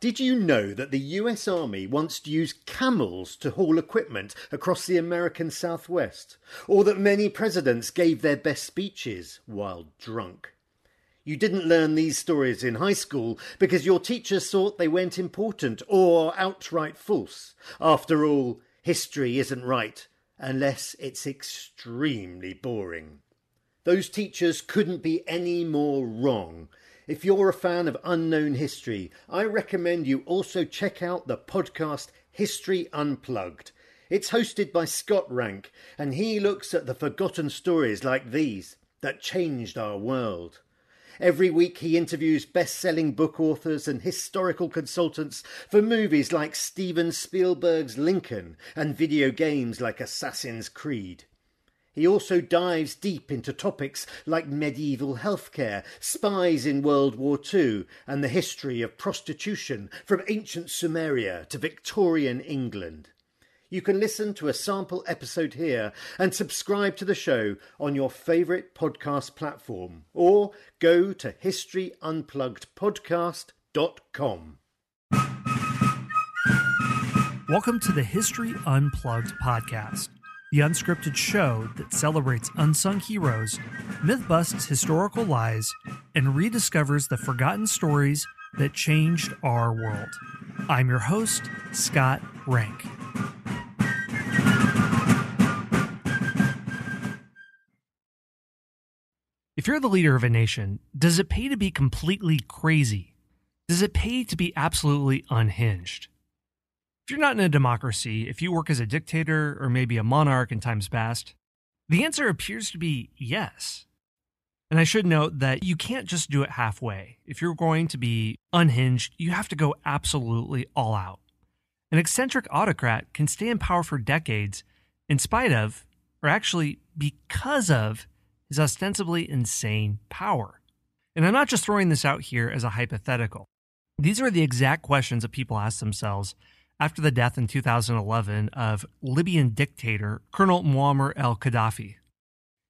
Did you know that the US Army once used camels to haul equipment across the American Southwest? Or that many presidents gave their best speeches while drunk? You didn't learn these stories in high school because your teachers thought they weren't important or outright false. After all, history isn't right unless it's extremely boring. Those teachers couldn't be any more wrong. If you're a fan of unknown history, I recommend you also check out the podcast History Unplugged. It's hosted by Scott Rank, and he looks at the forgotten stories like these that changed our world. Every week, he interviews best selling book authors and historical consultants for movies like Steven Spielberg's Lincoln and video games like Assassin's Creed. He also dives deep into topics like medieval healthcare, spies in World War II, and the history of prostitution from ancient Sumeria to Victorian England. You can listen to a sample episode here and subscribe to the show on your favourite podcast platform or go to historyunpluggedpodcast.com. Welcome to the History Unplugged podcast the unscripted show that celebrates unsung heroes, myth busts historical lies, and rediscovers the forgotten stories that changed our world. I'm your host, Scott Rank. If you're the leader of a nation, does it pay to be completely crazy? Does it pay to be absolutely unhinged? If you're not in a democracy, if you work as a dictator or maybe a monarch in times past, the answer appears to be yes. And I should note that you can't just do it halfway. If you're going to be unhinged, you have to go absolutely all out. An eccentric autocrat can stay in power for decades in spite of, or actually because of, his ostensibly insane power. And I'm not just throwing this out here as a hypothetical. These are the exact questions that people ask themselves after the death in 2011 of Libyan dictator Colonel Muammar al Gaddafi.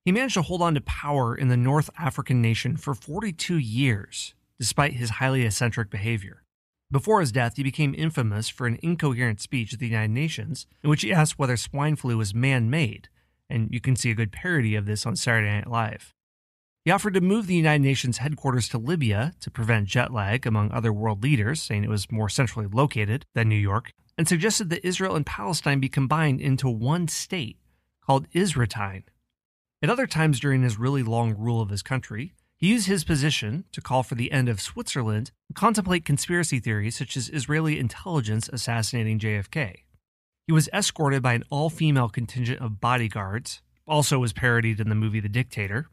He managed to hold on to power in the North African nation for 42 years, despite his highly eccentric behavior. Before his death, he became infamous for an incoherent speech at the United Nations in which he asked whether swine flu was man made, and you can see a good parody of this on Saturday Night Live. He offered to move the United Nations headquarters to Libya to prevent jet lag, among other world leaders, saying it was more centrally located than New York, and suggested that Israel and Palestine be combined into one state called Israeltine. At other times during his really long rule of his country, he used his position to call for the end of Switzerland and contemplate conspiracy theories such as Israeli intelligence assassinating JFK. He was escorted by an all female contingent of bodyguards, also was parodied in the movie The Dictator,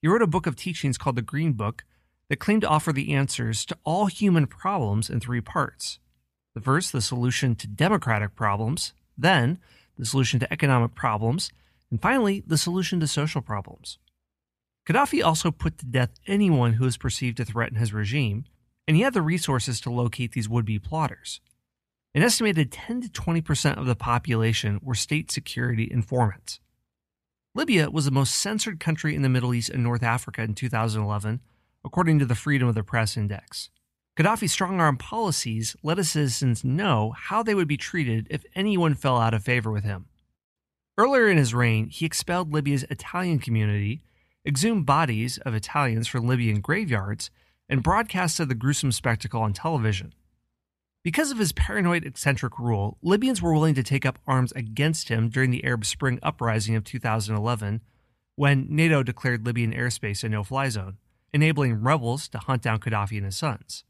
he wrote a book of teachings called the Green Book that claimed to offer the answers to all human problems in three parts. The first, the solution to democratic problems, then, the solution to economic problems, and finally, the solution to social problems. Gaddafi also put to death anyone who was perceived to threaten his regime, and he had the resources to locate these would be plotters. An estimated 10 to 20% of the population were state security informants. Libya was the most censored country in the Middle East and North Africa in 2011, according to the Freedom of the Press Index. Gaddafi's strong arm policies let his citizens know how they would be treated if anyone fell out of favor with him. Earlier in his reign, he expelled Libya's Italian community, exhumed bodies of Italians from Libyan graveyards, and broadcasted the gruesome spectacle on television. Because of his paranoid, eccentric rule, Libyans were willing to take up arms against him during the Arab Spring uprising of 2011, when NATO declared Libyan airspace a no fly zone, enabling rebels to hunt down Gaddafi and his sons.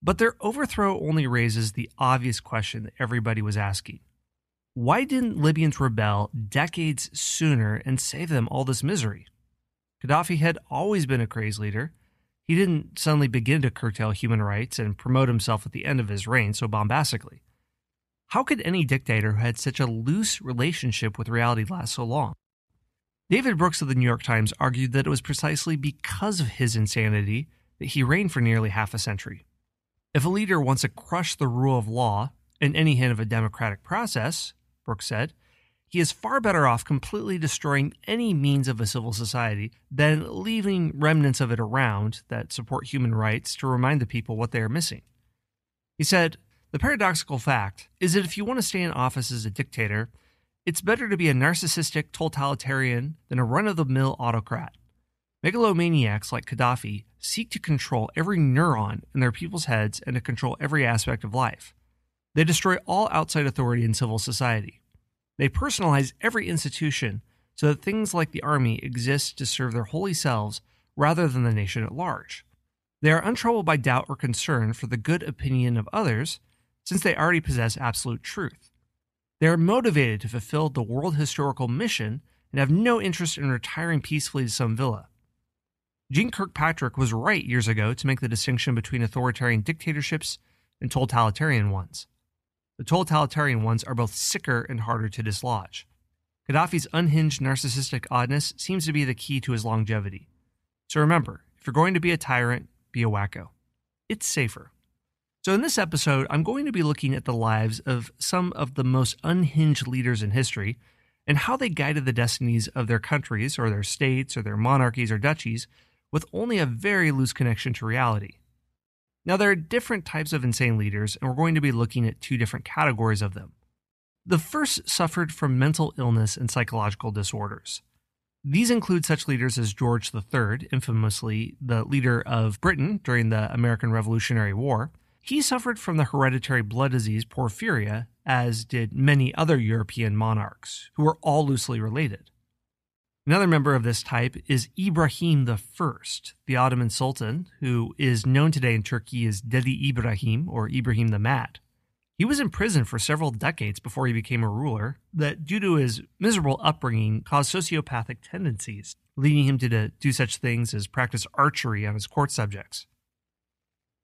But their overthrow only raises the obvious question that everybody was asking why didn't Libyans rebel decades sooner and save them all this misery? Gaddafi had always been a crazed leader, he didn't suddenly begin to curtail human rights and promote himself at the end of his reign so bombastically. How could any dictator who had such a loose relationship with reality last so long? David Brooks of the New York Times argued that it was precisely because of his insanity that he reigned for nearly half a century. If a leader wants to crush the rule of law and any hint of a democratic process, Brooks said, he is far better off completely destroying any means of a civil society than leaving remnants of it around that support human rights to remind the people what they are missing. He said, The paradoxical fact is that if you want to stay in office as a dictator, it's better to be a narcissistic totalitarian than a run of the mill autocrat. Megalomaniacs like Gaddafi seek to control every neuron in their people's heads and to control every aspect of life. They destroy all outside authority in civil society. They personalize every institution so that things like the army exist to serve their holy selves rather than the nation at large. They are untroubled by doubt or concern for the good opinion of others, since they already possess absolute truth. They are motivated to fulfill the world historical mission and have no interest in retiring peacefully to some villa. Jeane Kirkpatrick was right years ago to make the distinction between authoritarian dictatorships and totalitarian ones. The totalitarian ones are both sicker and harder to dislodge. Gaddafi's unhinged narcissistic oddness seems to be the key to his longevity. So remember, if you're going to be a tyrant, be a wacko. It's safer. So, in this episode, I'm going to be looking at the lives of some of the most unhinged leaders in history and how they guided the destinies of their countries or their states or their monarchies or duchies with only a very loose connection to reality. Now, there are different types of insane leaders, and we're going to be looking at two different categories of them. The first suffered from mental illness and psychological disorders. These include such leaders as George III, infamously the leader of Britain during the American Revolutionary War. He suffered from the hereditary blood disease porphyria, as did many other European monarchs, who were all loosely related. Another member of this type is Ibrahim I, the Ottoman Sultan, who is known today in Turkey as Deli Ibrahim or Ibrahim the Mad. He was in prison for several decades before he became a ruler, that, due to his miserable upbringing, caused sociopathic tendencies, leading him to do such things as practice archery on his court subjects.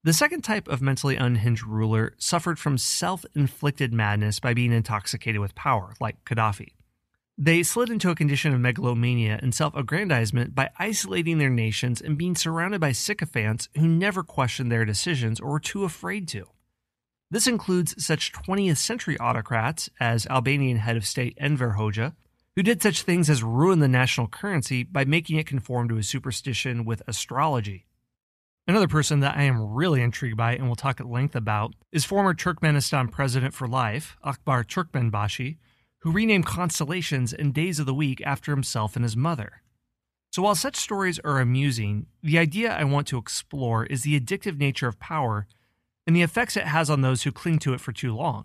The second type of mentally unhinged ruler suffered from self inflicted madness by being intoxicated with power, like Gaddafi. They slid into a condition of megalomania and self aggrandizement by isolating their nations and being surrounded by sycophants who never questioned their decisions or were too afraid to. This includes such 20th century autocrats as Albanian head of state Enver Hoxha, who did such things as ruin the national currency by making it conform to a superstition with astrology. Another person that I am really intrigued by and will talk at length about is former Turkmenistan president for life, Akbar Turkmenbashi, who renamed constellations and days of the week after himself and his mother. So, while such stories are amusing, the idea I want to explore is the addictive nature of power and the effects it has on those who cling to it for too long.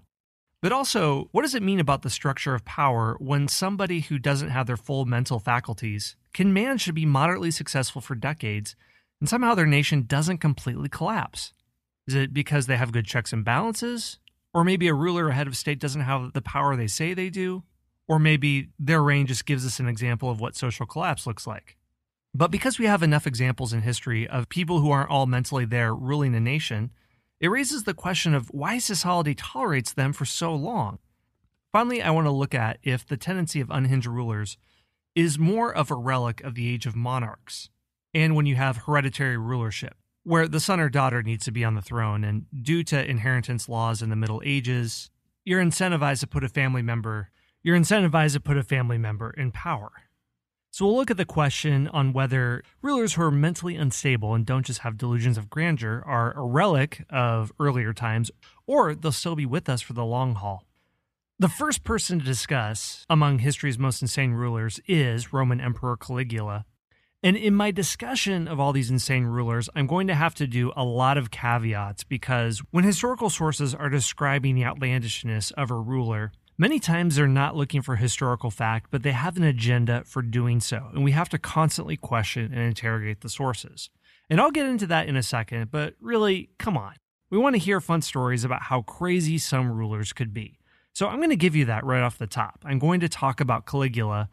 But also, what does it mean about the structure of power when somebody who doesn't have their full mental faculties can manage to be moderately successful for decades and somehow their nation doesn't completely collapse? Is it because they have good checks and balances? Or maybe a ruler or head of state doesn't have the power they say they do. Or maybe their reign just gives us an example of what social collapse looks like. But because we have enough examples in history of people who aren't all mentally there ruling a nation, it raises the question of why society tolerates them for so long. Finally, I want to look at if the tendency of unhinged rulers is more of a relic of the age of monarchs, and when you have hereditary rulership where the son or daughter needs to be on the throne. And due to inheritance laws in the Middle Ages, you're incentivized to put a family member you're incentivized to put a family member in power. So we'll look at the question on whether rulers who are mentally unstable and don't just have delusions of grandeur are a relic of earlier times or they'll still be with us for the long haul. The first person to discuss among history's most insane rulers is Roman Emperor Caligula, and in my discussion of all these insane rulers, I'm going to have to do a lot of caveats because when historical sources are describing the outlandishness of a ruler, many times they're not looking for historical fact, but they have an agenda for doing so. And we have to constantly question and interrogate the sources. And I'll get into that in a second, but really, come on. We want to hear fun stories about how crazy some rulers could be. So I'm going to give you that right off the top. I'm going to talk about Caligula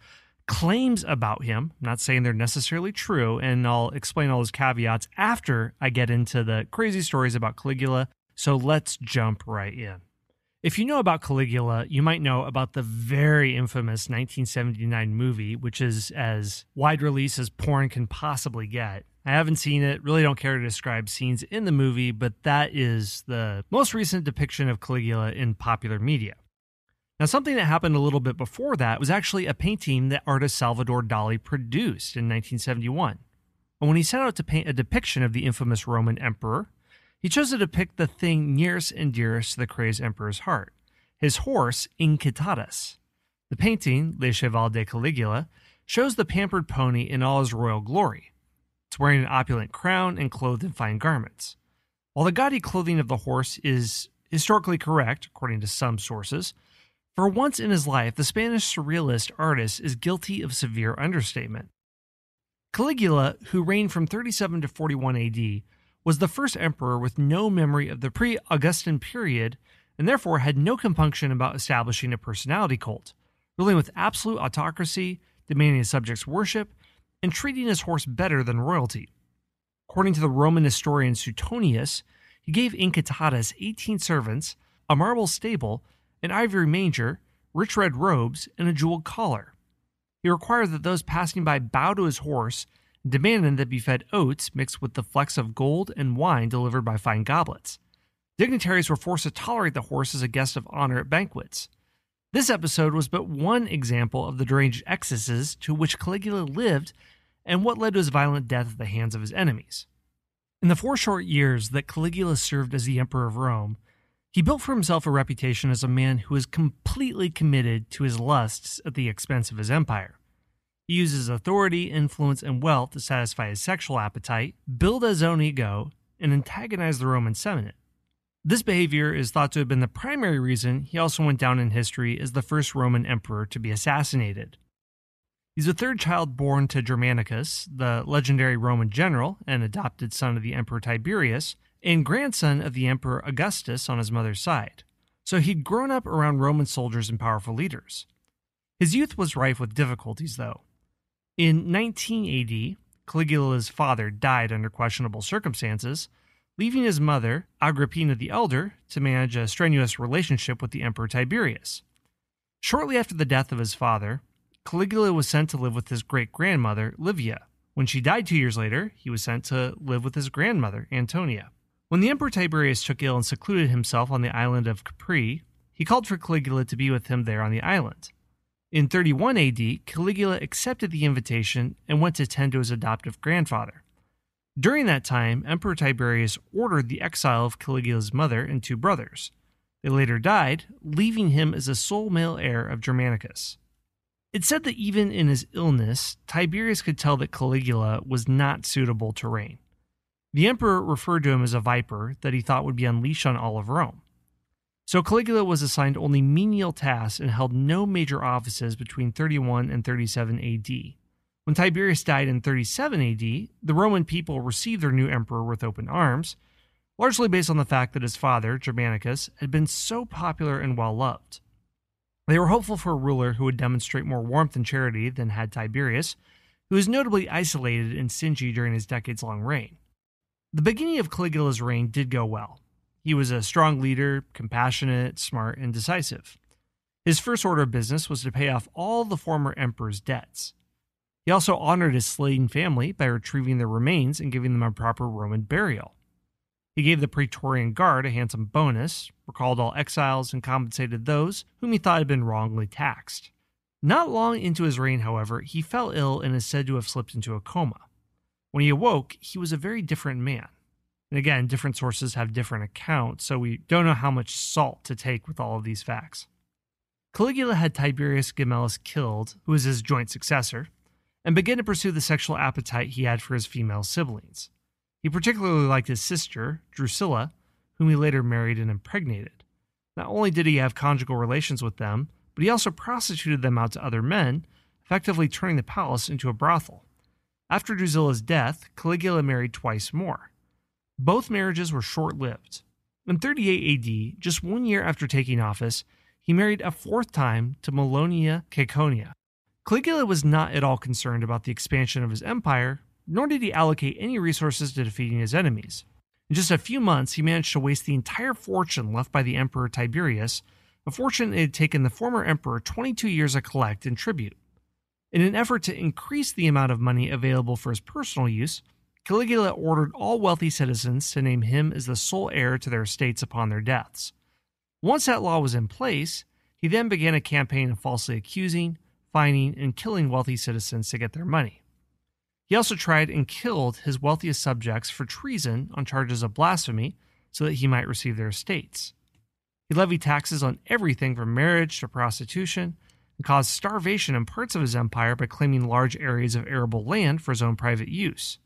claims about him. I'm not saying they're necessarily true, and I'll explain all those caveats after I get into the crazy stories about Caligula. So let's jump right in. If you know about Caligula, you might know about the very infamous 1979 movie, which is as wide release as porn can possibly get. I haven't seen it, really don't care to describe scenes in the movie, but that is the most recent depiction of Caligula in popular media. Now, something that happened a little bit before that was actually a painting that artist Salvador Dali produced in 1971. And when he set out to paint a depiction of the infamous Roman emperor, he chose to depict the thing nearest and dearest to the crazed emperor's heart his horse, Incitatus. The painting, Le Cheval de Caligula, shows the pampered pony in all his royal glory. It's wearing an opulent crown and clothed in fine garments. While the gaudy clothing of the horse is historically correct, according to some sources, for once in his life, the Spanish surrealist artist is guilty of severe understatement. Caligula, who reigned from 37 to 41 AD, was the first emperor with no memory of the pre Augustan period and therefore had no compunction about establishing a personality cult, ruling with absolute autocracy, demanding his subjects worship, and treating his horse better than royalty. According to the Roman historian Suetonius, he gave Incitatus 18 servants, a marble stable, an ivory manger, rich red robes, and a jeweled collar. He required that those passing by bow to his horse and demanded that be fed oats mixed with the flecks of gold and wine delivered by fine goblets. Dignitaries were forced to tolerate the horse as a guest of honor at banquets. This episode was but one example of the deranged excesses to which Caligula lived and what led to his violent death at the hands of his enemies. In the four short years that Caligula served as the Emperor of Rome, he built for himself a reputation as a man who was completely committed to his lusts at the expense of his empire. He used his authority, influence, and wealth to satisfy his sexual appetite, build his own ego, and antagonize the Roman Senate. This behavior is thought to have been the primary reason he also went down in history as the first Roman emperor to be assassinated. He's the third child born to Germanicus, the legendary Roman general and adopted son of the Emperor Tiberius, and grandson of the Emperor Augustus on his mother's side. So he'd grown up around Roman soldiers and powerful leaders. His youth was rife with difficulties, though. In 19 AD, Caligula's father died under questionable circumstances, leaving his mother, Agrippina the Elder, to manage a strenuous relationship with the Emperor Tiberius. Shortly after the death of his father, Caligula was sent to live with his great grandmother, Livia. When she died two years later, he was sent to live with his grandmother, Antonia. When the Emperor Tiberius took ill and secluded himself on the island of Capri, he called for Caligula to be with him there on the island. In 31 AD, Caligula accepted the invitation and went to tend to his adoptive grandfather. During that time, Emperor Tiberius ordered the exile of Caligula's mother and two brothers. They later died, leaving him as the sole male heir of Germanicus. It's said that even in his illness, Tiberius could tell that Caligula was not suitable to reign. The emperor referred to him as a viper that he thought would be unleashed on all of Rome. So Caligula was assigned only menial tasks and held no major offices between 31 and 37 AD. When Tiberius died in 37 AD, the Roman people received their new emperor with open arms, largely based on the fact that his father, Germanicus, had been so popular and well loved. They were hopeful for a ruler who would demonstrate more warmth and charity than had Tiberius, who was notably isolated and stingy during his decades long reign. The beginning of Caligula's reign did go well. He was a strong leader, compassionate, smart, and decisive. His first order of business was to pay off all the former emperor's debts. He also honored his slain family by retrieving their remains and giving them a proper Roman burial. He gave the Praetorian Guard a handsome bonus, recalled all exiles, and compensated those whom he thought had been wrongly taxed. Not long into his reign, however, he fell ill and is said to have slipped into a coma. When he awoke, he was a very different man. And again, different sources have different accounts, so we don't know how much salt to take with all of these facts. Caligula had Tiberius Gemellus killed, who was his joint successor, and began to pursue the sexual appetite he had for his female siblings. He particularly liked his sister, Drusilla, whom he later married and impregnated. Not only did he have conjugal relations with them, but he also prostituted them out to other men, effectively turning the palace into a brothel. After Drusilla's death, Caligula married twice more. Both marriages were short lived. In 38 AD, just one year after taking office, he married a fourth time to Melonia Caeconia, Caligula was not at all concerned about the expansion of his empire, nor did he allocate any resources to defeating his enemies. In just a few months, he managed to waste the entire fortune left by the Emperor Tiberius, a fortune it had taken the former emperor 22 years to collect in tribute. In an effort to increase the amount of money available for his personal use, Caligula ordered all wealthy citizens to name him as the sole heir to their estates upon their deaths. Once that law was in place, he then began a campaign of falsely accusing, fining, and killing wealthy citizens to get their money. He also tried and killed his wealthiest subjects for treason on charges of blasphemy so that he might receive their estates. He levied taxes on everything from marriage to prostitution and caused starvation in parts of his empire by claiming large areas of arable land for his own private use.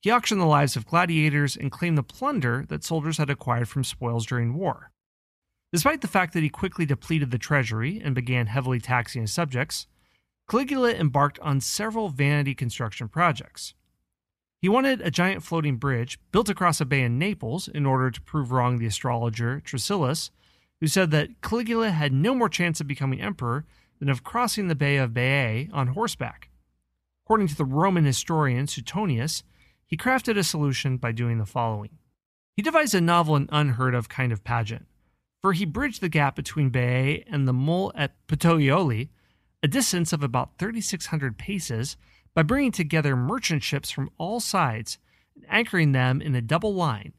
He auctioned the lives of gladiators and claimed the plunder that soldiers had acquired from spoils during war. Despite the fact that he quickly depleted the treasury and began heavily taxing his subjects, Caligula embarked on several vanity construction projects. He wanted a giant floating bridge built across a bay in Naples in order to prove wrong the astrologer Thrasyllus, who said that Caligula had no more chance of becoming emperor than of crossing the Bay of Baiae on horseback. According to the Roman historian Suetonius, he crafted a solution by doing the following. He devised a novel and unheard of kind of pageant, for he bridged the gap between Baiae and the mole at Puteoli, a distance of about 3,600 paces, by bringing together merchant ships from all sides and anchoring them in a double line,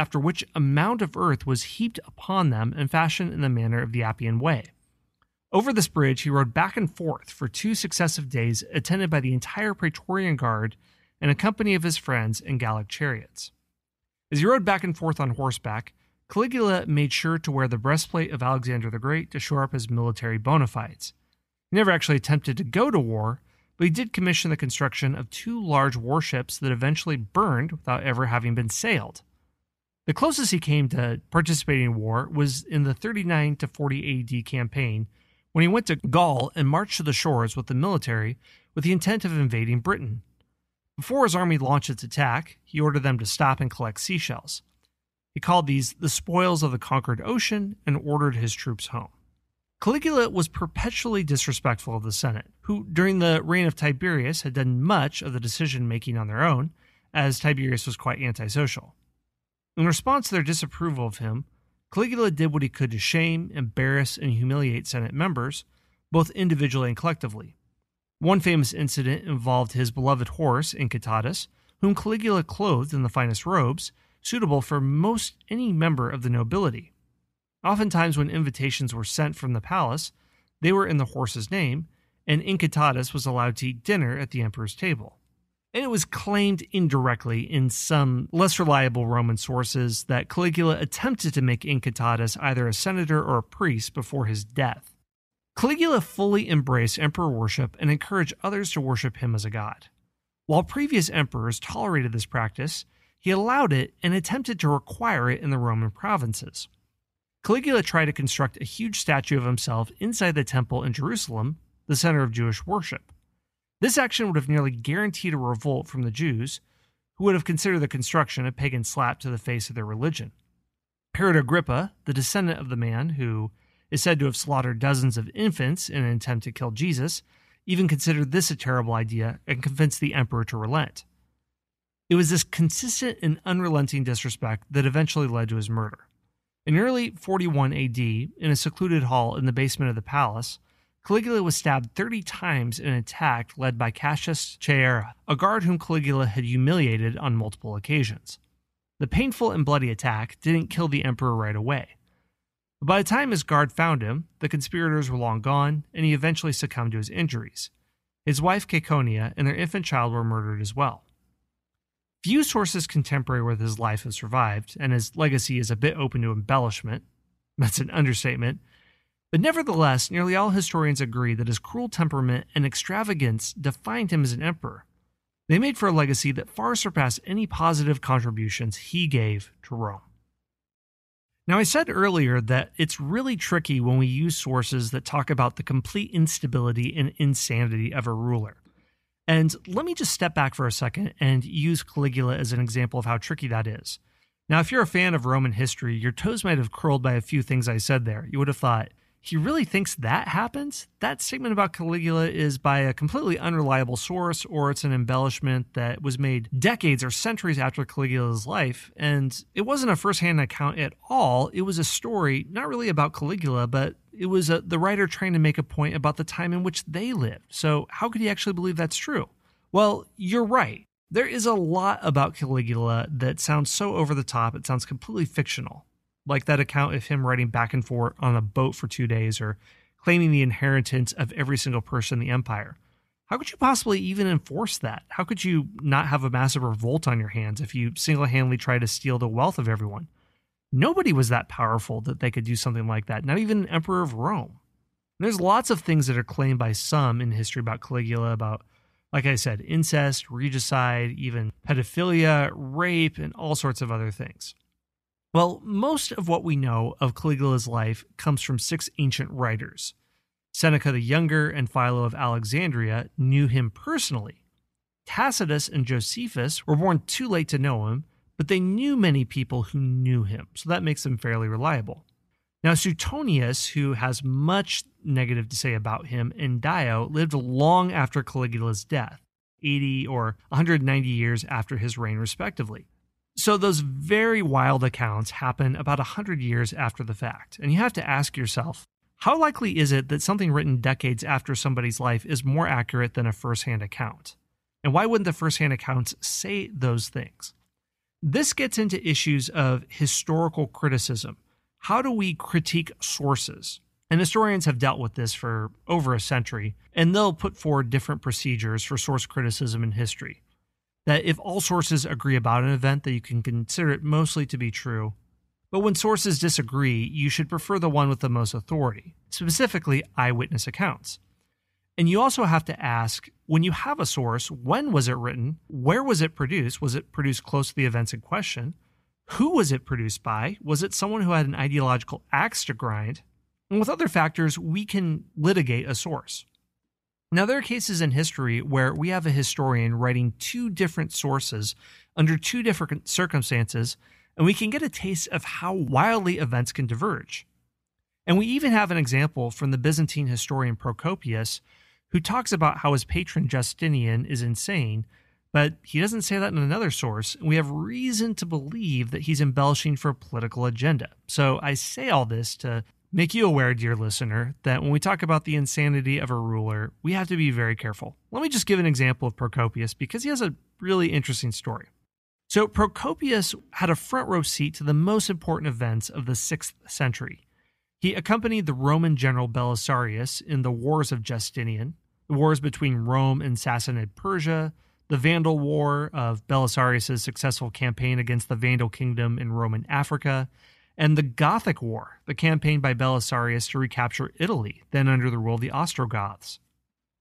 after which a mound of earth was heaped upon them and fashioned in the manner of the Appian Way. Over this bridge he rode back and forth for two successive days, attended by the entire Praetorian Guard and a company of his friends in Gallic chariots. As he rode back and forth on horseback, Caligula made sure to wear the breastplate of Alexander the Great to shore up his military bona fides. He never actually attempted to go to war, but he did commission the construction of two large warships that eventually burned without ever having been sailed. The closest he came to participating in war was in the 39 to 40 AD campaign when he went to Gaul and marched to the shores with the military with the intent of invading Britain. Before his army launched its attack, he ordered them to stop and collect seashells. He called these the spoils of the conquered ocean and ordered his troops home. Caligula was perpetually disrespectful of the Senate, who, during the reign of Tiberius, had done much of the decision making on their own, as Tiberius was quite antisocial. In response to their disapproval of him, Caligula did what he could to shame, embarrass, and humiliate Senate members, both individually and collectively. One famous incident involved his beloved horse, Incitatus, whom Caligula clothed in the finest robes, suitable for most any member of the nobility. Oftentimes, when invitations were sent from the palace, they were in the horse's name, and Incitatus was allowed to eat dinner at the emperor's table. And it was claimed indirectly in some less reliable Roman sources that Caligula attempted to make Incitatus either a senator or a priest before his death. Caligula fully embraced emperor worship and encouraged others to worship him as a god. While previous emperors tolerated this practice, he allowed it and attempted to require it in the Roman provinces. Caligula tried to construct a huge statue of himself inside the temple in Jerusalem, the center of Jewish worship. This action would have nearly guaranteed a revolt from the Jews, who would have considered the construction a pagan slap to the face of their religion. Herod Agrippa, the descendant of the man who is said to have slaughtered dozens of infants in an attempt to kill Jesus, even considered this a terrible idea and convinced the emperor to relent. It was this consistent and unrelenting disrespect that eventually led to his murder. In early 41 AD, in a secluded hall in the basement of the palace, Caligula was stabbed 30 times in an attack led by Cassius Chaera, a guard whom Caligula had humiliated on multiple occasions. The painful and bloody attack didn't kill the emperor right away. But by the time his guard found him, the conspirators were long gone, and he eventually succumbed to his injuries. His wife Caeconia and their infant child were murdered as well. Few sources contemporary with his life have survived, and his legacy is a bit open to embellishment. That's an understatement. But nevertheless, nearly all historians agree that his cruel temperament and extravagance defined him as an emperor. They made for a legacy that far surpassed any positive contributions he gave to Rome. Now, I said earlier that it's really tricky when we use sources that talk about the complete instability and insanity of a ruler. And let me just step back for a second and use Caligula as an example of how tricky that is. Now, if you're a fan of Roman history, your toes might have curled by a few things I said there. You would have thought, he really thinks that happens? That statement about Caligula is by a completely unreliable source, or it's an embellishment that was made decades or centuries after Caligula's life. And it wasn't a firsthand account at all. It was a story, not really about Caligula, but it was a, the writer trying to make a point about the time in which they lived. So, how could he actually believe that's true? Well, you're right. There is a lot about Caligula that sounds so over the top, it sounds completely fictional like that account of him riding back and forth on a boat for two days or claiming the inheritance of every single person in the empire. How could you possibly even enforce that? How could you not have a massive revolt on your hands if you single handedly try to steal the wealth of everyone? Nobody was that powerful that they could do something like that, not even an emperor of Rome. And there's lots of things that are claimed by some in history about Caligula, about, like I said, incest, regicide, even pedophilia, rape, and all sorts of other things. Well, most of what we know of Caligula's life comes from six ancient writers. Seneca the Younger and Philo of Alexandria knew him personally. Tacitus and Josephus were born too late to know him, but they knew many people who knew him, so that makes them fairly reliable. Now, Suetonius, who has much negative to say about him, and Dio lived long after Caligula's death, 80 or 190 years after his reign, respectively. So those very wild accounts happen about 100 years after the fact. And you have to ask yourself, how likely is it that something written decades after somebody's life is more accurate than a first-hand account? And why wouldn't the first-hand accounts say those things? This gets into issues of historical criticism. How do we critique sources? And historians have dealt with this for over a century, and they'll put forward different procedures for source criticism in history that if all sources agree about an event, that you can consider it mostly to be true. But when sources disagree, you should prefer the one with the most authority, specifically eyewitness accounts. And you also have to ask when you have a source, when was it written? Where was it produced? Was it produced close to the events in question? Who was it produced by? Was it someone who had an ideological axe to grind? And with other factors, we can litigate a source. Now, there are cases in history where we have a historian writing two different sources under two different circumstances, and we can get a taste of how wildly events can diverge. And we even have an example from the Byzantine historian Procopius, who talks about how his patron Justinian is insane, but he doesn't say that in another source, and we have reason to believe that he's embellishing for a political agenda. So I say all this to make you aware, dear listener, that when we talk about the insanity of a ruler, we have to be very careful. Let me just give an example of Procopius because he has a really interesting story. So, Procopius had a front row seat to the most important events of the 6th century. He accompanied the Roman general Belisarius in the wars of Justinian, the wars between Rome and Sassanid Persia, the Vandal War of Belisarius' successful campaign against the Vandal kingdom in Roman Africa, and the Gothic War, the campaign by Belisarius to recapture Italy, then under the rule of the Ostrogoths.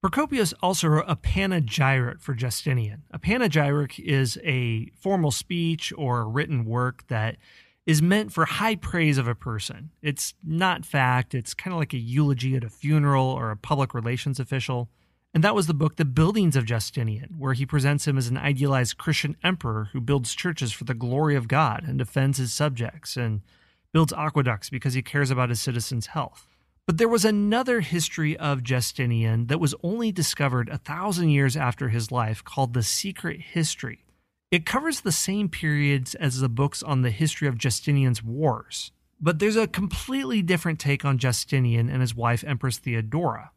Procopius also wrote a panegyric for Justinian. A panegyric is a formal speech or a written work that is meant for high praise of a person. It's not fact, it's kind of like a eulogy at a funeral or a public relations official. And that was the book The Buildings of Justinian, where he presents him as an idealized Christian emperor who builds churches for the glory of God and defends his subjects and builds aqueducts because he cares about his citizens' health. But there was another history of Justinian that was only discovered a thousand years after his life called The Secret History. It covers the same periods as the books on the history of Justinian's wars, but there's a completely different take on Justinian and his wife, Empress Theodora.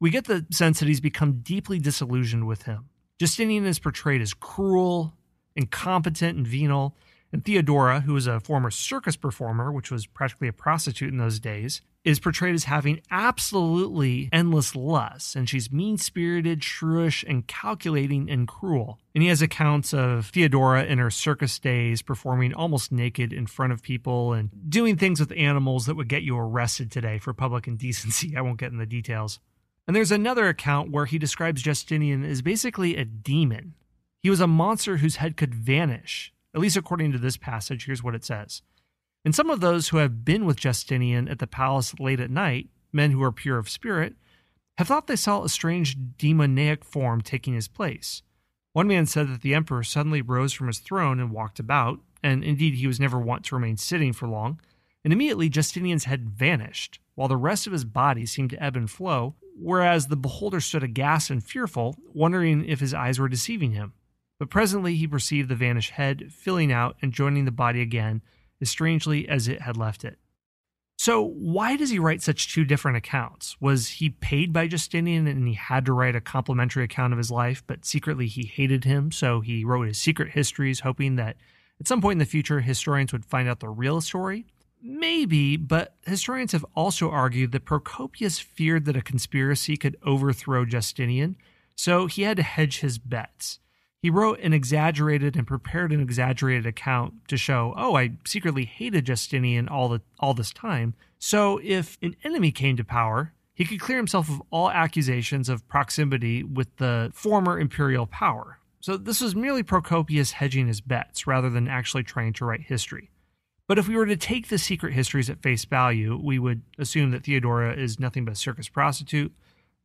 We get the sense that he's become deeply disillusioned with him. Justinian is portrayed as cruel, incompetent, and venal, and Theodora, who is a former circus performer, which was practically a prostitute in those days, is portrayed as having absolutely endless lust, and she's mean spirited, shrewish, and calculating and cruel. And he has accounts of Theodora in her circus days performing almost naked in front of people and doing things with animals that would get you arrested today for public indecency. I won't get in the details. And there's another account where he describes Justinian as basically a demon. He was a monster whose head could vanish, at least according to this passage, here's what it says. And some of those who have been with Justinian at the palace late at night, men who are pure of spirit, have thought they saw a strange demoniac form taking his place. One man said that the emperor suddenly rose from his throne and walked about, and indeed he was never wont to remain sitting for long, and immediately Justinian's head vanished, while the rest of his body seemed to ebb and flow, whereas the beholder stood aghast and fearful, wondering if his eyes were deceiving him. But presently he perceived the vanished head filling out and joining the body again as strangely as it had left it. So, why does he write such two different accounts? Was he paid by Justinian and he had to write a complimentary account of his life, but secretly he hated him, so he wrote his secret histories, hoping that at some point in the future historians would find out the real story? Maybe, but historians have also argued that Procopius feared that a conspiracy could overthrow Justinian, so he had to hedge his bets. He wrote an exaggerated and prepared an exaggerated account to show, oh, I secretly hated Justinian all the all this time. So if an enemy came to power, he could clear himself of all accusations of proximity with the former imperial power. So this was merely Procopius hedging his bets rather than actually trying to write history. But if we were to take the secret histories at face value, we would assume that Theodora is nothing but a circus prostitute.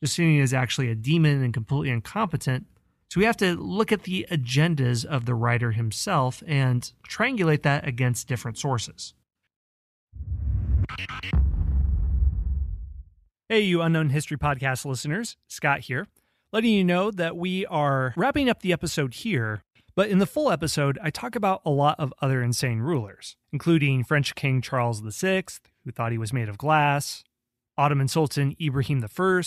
Justinian is actually a demon and completely incompetent. So we have to look at the agendas of the writer himself and triangulate that against different sources. Hey, you Unknown History Podcast listeners, Scott here, letting you know that we are wrapping up the episode here. But in the full episode, I talk about a lot of other insane rulers, including French King Charles VI, who thought he was made of glass, Ottoman Sultan Ibrahim I,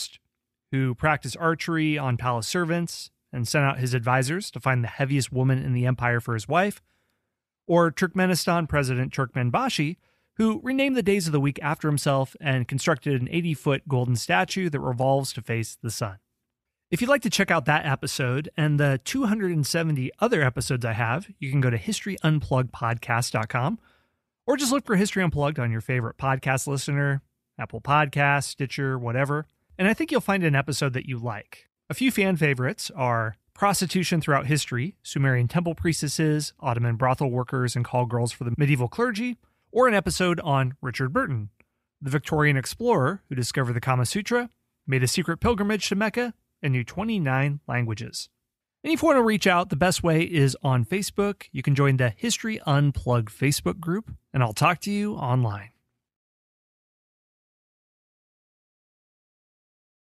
who practiced archery on palace servants and sent out his advisors to find the heaviest woman in the empire for his wife, or Turkmenistan President Turkmenbashi, who renamed the days of the week after himself and constructed an 80 foot golden statue that revolves to face the sun. If you'd like to check out that episode and the 270 other episodes I have, you can go to historyunpluggedpodcast.com or just look for History Unplugged on your favorite podcast listener, Apple Podcast, Stitcher, whatever. And I think you'll find an episode that you like. A few fan favorites are Prostitution Throughout History, Sumerian temple priestesses, Ottoman brothel workers, and call girls for the medieval clergy, or an episode on Richard Burton, the Victorian explorer who discovered the Kama Sutra, made a secret pilgrimage to Mecca, and knew 29 languages. And if you want to reach out, the best way is on Facebook. You can join the History Unplugged Facebook group, and I'll talk to you online.